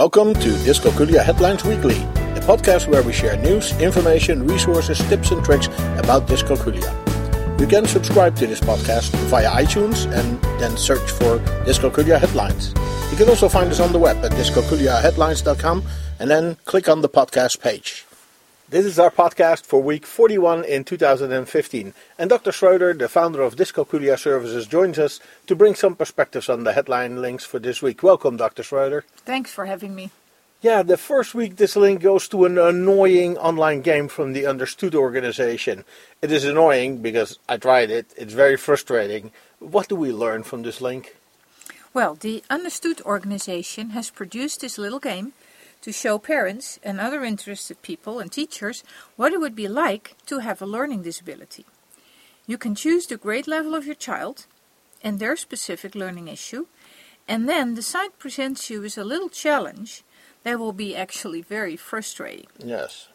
Welcome to Dyscalculia Headlines Weekly, a podcast where we share news, information, resources, tips, and tricks about dyscalculia. You can subscribe to this podcast via iTunes and then search for Dyscalculia Headlines. You can also find us on the web at dyscalculiaheadlines.com and then click on the podcast page. This is our podcast for week 41 in 2015. And Dr. Schroeder, the founder of Dyscalculia Services, joins us to bring some perspectives on the headline links for this week. Welcome, Dr. Schroeder. Thanks for having me. Yeah, the first week this link goes to an annoying online game from the Understood organization. It is annoying because I tried it, it's very frustrating. What do we learn from this link? Well, the Understood organization has produced this little game to show parents and other interested people and teachers what it would be like to have a learning disability. You can choose the grade level of your child and their specific learning issue, and then the site presents you with a little challenge that will be actually very frustrating. Yes.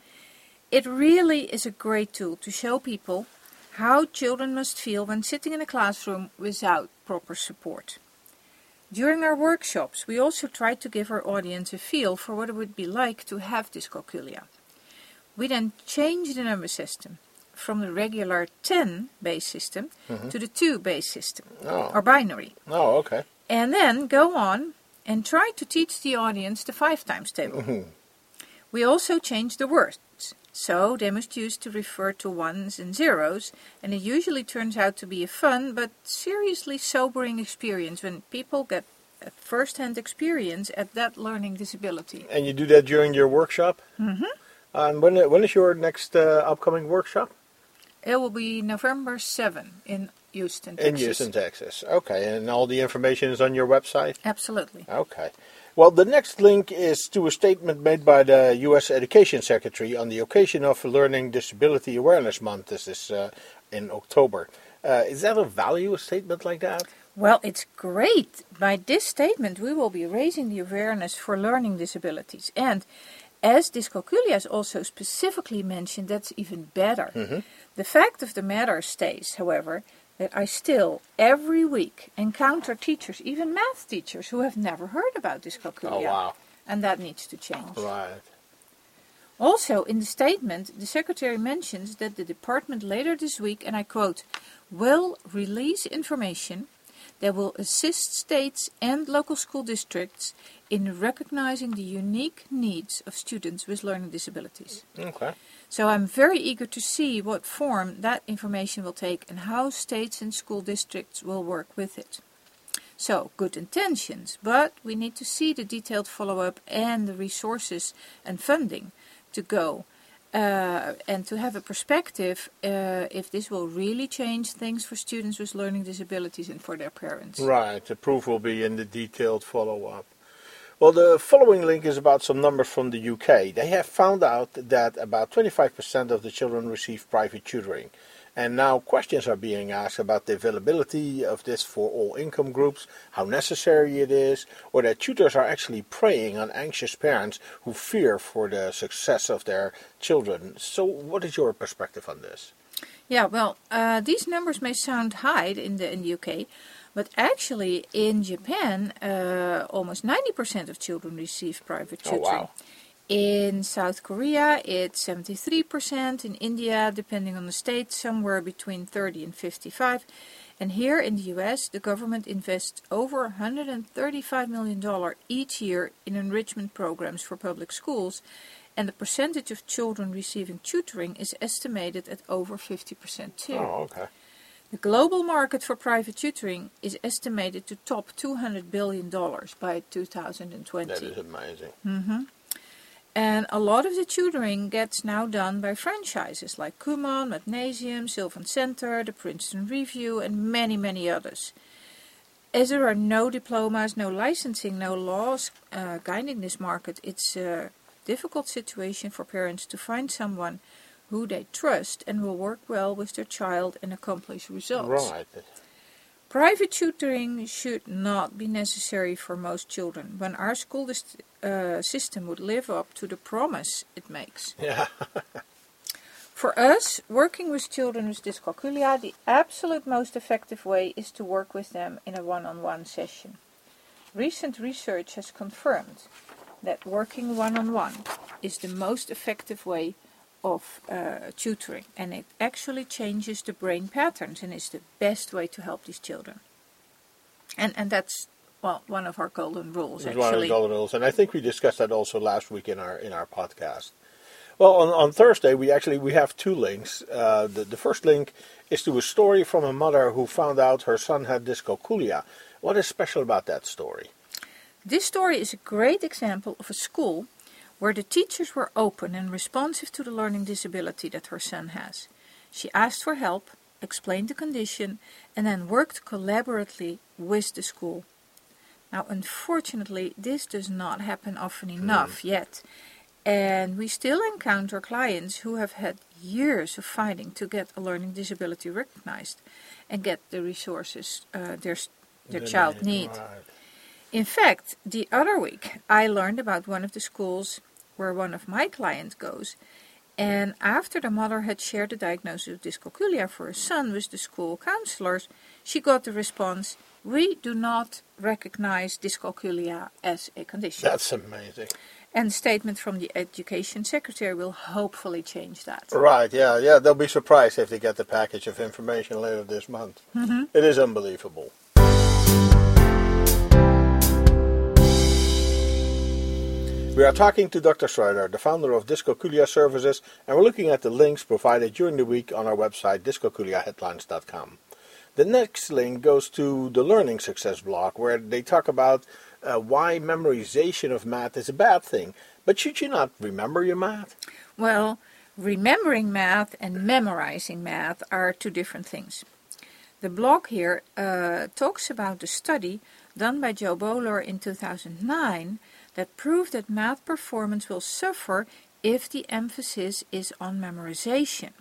It really is a great tool to show people how children must feel when sitting in a classroom without proper support. During our workshops, we also tried to give our audience a feel for what it would be like to have dyscalculia. We then changed the number system from the regular 10 base system Mhm. to the 2 base system, Oh. or binary. Oh, okay. And then go on and try to teach the audience the 5 times table. Mhm. We also changed the words, so they must use to refer to ones and zeros, and it usually turns out to be a fun but seriously sobering experience when people get a first-hand experience at that learning disability. And you do that during your workshop? Mm hmm. And when, when is your next uh, upcoming workshop? It will be November 7 in Houston, In Houston, Texas. Okay, and all the information is on your website? Absolutely. Okay. Well, the next link is to a statement made by the U.S. Education Secretary on the occasion of Learning Disability Awareness Month. This is uh, in October. Uh, is that a value, a statement like that? Well, it's great. By this statement, we will be raising the awareness for learning disabilities. And as dyscalculia is also specifically mentioned, that's even better. Mhm. The fact of the matter stays, however, that I still, every week, encounter teachers, even math teachers, who have never heard about dyscalculia. Oh, wow. And that needs to change. Right. Also, in the statement, the Secretary mentions that the department later this week, and I quote, will release information that will assist states and local school districts in recognizing the unique needs of students with learning disabilities. Okay. So I'm very eager to see what form that information will take and how states and school districts will work with it. So, good intentions, but we need to see the detailed follow up and the resources and funding to go uh, and to have a perspective uh, if this will really change things for students with learning disabilities and for their parents. Right. The proof will be in the detailed follow up. Well, the following link is about some numbers from the UK. They have found out that about 25% of the children receive private tutoring. And now questions are being asked about the availability of this for all income groups, how necessary it is, or that tutors are actually preying on anxious parents who fear for the success of their children. So, what is your perspective on this? Yeah, well, uh, these numbers may sound high in the in the UK, but actually in Japan, uh, almost 90% of children receive private tutoring. Oh, wow. In South Korea, it's 73%. In India, depending on the state, somewhere between 30 and 55. And here in the US, the government invests over $135 million each year in enrichment programs for public schools, and the percentage of children receiving tutoring is estimated at over 50% too. Oh, okay. The global market for private tutoring is estimated to top $200 billion by 2020. That is amazing. hmm And a lot of the tutoring gets now done by franchises like Kumon, Mathnasium, Sylvan Center, the Princeton Review, and many, many others. As there are no diplomas, no licensing, no laws uh, guiding this market, it's a difficult situation for parents to find someone who they trust and will work well with their child and accomplish results. Right. Private tutoring should not be necessary for most children when our school uh, system would live up to the promise it makes. Yeah. For us, working with children with dyscalculia, the absolute most effective way is to work with them in a one on one session. Recent research has confirmed that working one-on-one is the most effective way of uh, tutoring and it actually changes the brain patterns and is the best way to help these children. And and that's well one of our golden rules It's actually. one of the golden rules, and I think we discussed that also last week in our in our podcast. Well, on, on Thursday we actually we have two links. Uh, the the first link is to a story from a mother who found out her son had dyscalculia. What is special about that story? This story is a great example of a school where the teachers were open and responsive to the learning disability that her son has. She asked for help, explained the condition, and then worked collaboratively with the school. Now, unfortunately, this does not happen often enough yet, and we still encounter clients who have had years of fighting to get a learning disability recognized and get the resources uh, their, their child needs. Right. In fact, the other week I learned about one of the schools where one of my clients goes, and after the mother had shared the diagnosis of dyscalculia for her son with the school counselors, she got the response, We do not recognize dyscalculia as a condition. That's amazing. and statement from the education secretary will hopefully change that. Right, yeah, yeah. They'll be surprised if they get the package of information later this month. Mm-hmm. It is unbelievable. We are talking to Dr. Schroeder, the founder of Dyscalculia Services, and we're looking at the links provided during the week on our website, dyscalculiaheadlines.com. The next link goes to the Learning Success blog, where they talk about uh, why memorization of math is a bad thing. But should you not remember your math? Well, remembering math and memorizing math are two different things. The blog here uh, talks about the study done by Jo Boaler in 2009 that prove that math performance will suffer if the emphasis is on memorization.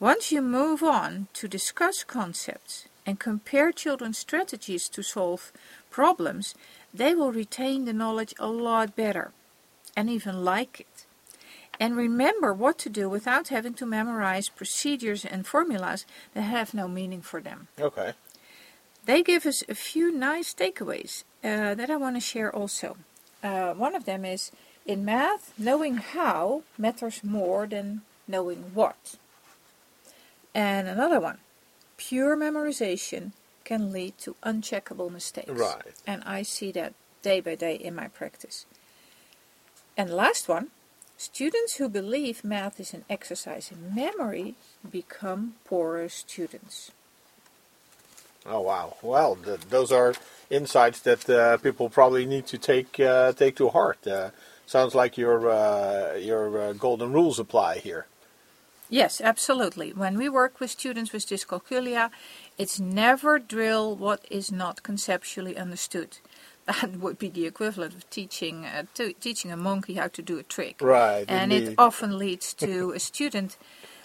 Once you move on to discuss concepts and compare children's strategies to solve problems, they will retain the knowledge a lot better and even like it. And remember what to do without having to memorize procedures and formulas that have no meaning for them. Okay. They give us a few nice takeaways uh, that I want to share also. Uh, one of them is in math, knowing how matters more than knowing what. And another one, pure memorization can lead to uncheckable mistakes. Right. And I see that day by day in my practice. And last one, students who believe math is an exercise in memory become poorer students. Oh wow! Well, th- those are insights that uh, people probably need to take uh, take to heart. Uh, sounds like your uh, your uh, golden rules apply here. Yes, absolutely. When we work with students with dyscalculia, it's never drill what is not conceptually understood. That would be the equivalent of teaching uh, teaching a monkey how to do a trick. Right, And it often leads to a student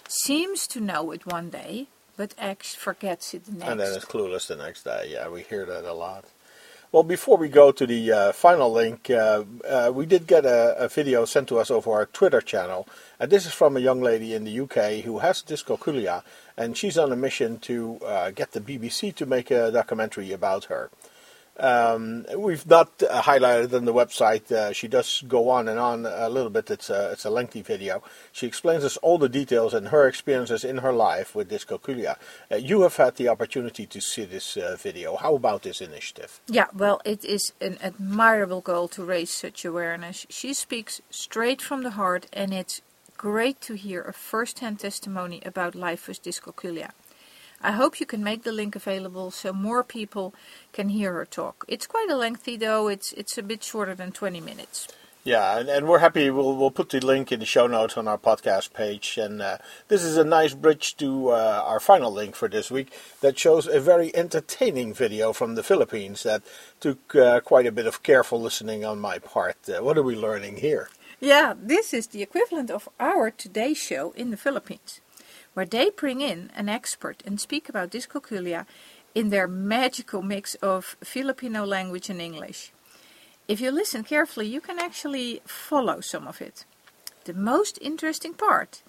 seems to know it one day, but actually forgets it the next. And then it's clueless the next day. Yeah, we hear that a lot. Well, before we go to the uh, final link, uh, uh, we did get a, a video sent to us over our Twitter channel. And this is from a young lady in the UK who has dyscalculia, and she's on a mission to uh, get the BBC to make a documentary about her. Um, we've not uh, highlighted on the website. Uh, she does go on and on a little bit. It's a, it's a lengthy video. She explains us all the details and her experiences in her life with dyscalculia. Uh, you have had the opportunity to see this uh, video. How about this initiative? Yeah, well, it is an admirable goal to raise such awareness. She speaks straight from the heart, and it's great to hear a first hand testimony about life with dyscalculia. I hope you can make the link available so more people can hear her talk. It's quite a lengthy, though, it's, it's a bit shorter than 20 minutes. Yeah, and, and we're happy. We'll we'll put the link in the show notes on our podcast page. And uh, this is a nice bridge to uh, our final link for this week that shows a very entertaining video from the Philippines that took uh, quite a bit of careful listening on my part. Uh, what are we learning here? Yeah, this is the equivalent of our Today Show in the Philippines, where they bring in an expert and speak about dyscalculia in their magical mix of Filipino language and English. If you listen carefully, you can actually follow some of it. The most interesting part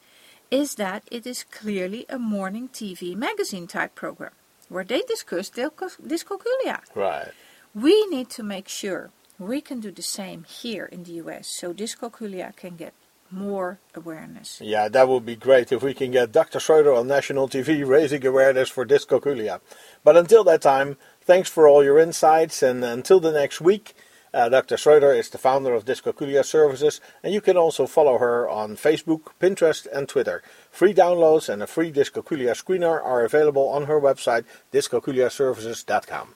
is that it is clearly a morning TV magazine type program where they discuss dyscal- dyscalculia. Right. We need to make sure we can do the same here in the US so dyscalculia can get more awareness. Yeah, that would be great if we can get Dr. Schroeder on national TV raising awareness for dyscalculia. But until that time, thanks for all your insights, and until the next week, uh, Dr. Schroeder is the founder of Dyscalculia Services, and you can also follow her on Facebook, Pinterest, and Twitter. Free downloads and a free Dyscalculia screener are available on her website, dyscalculiaservices.com.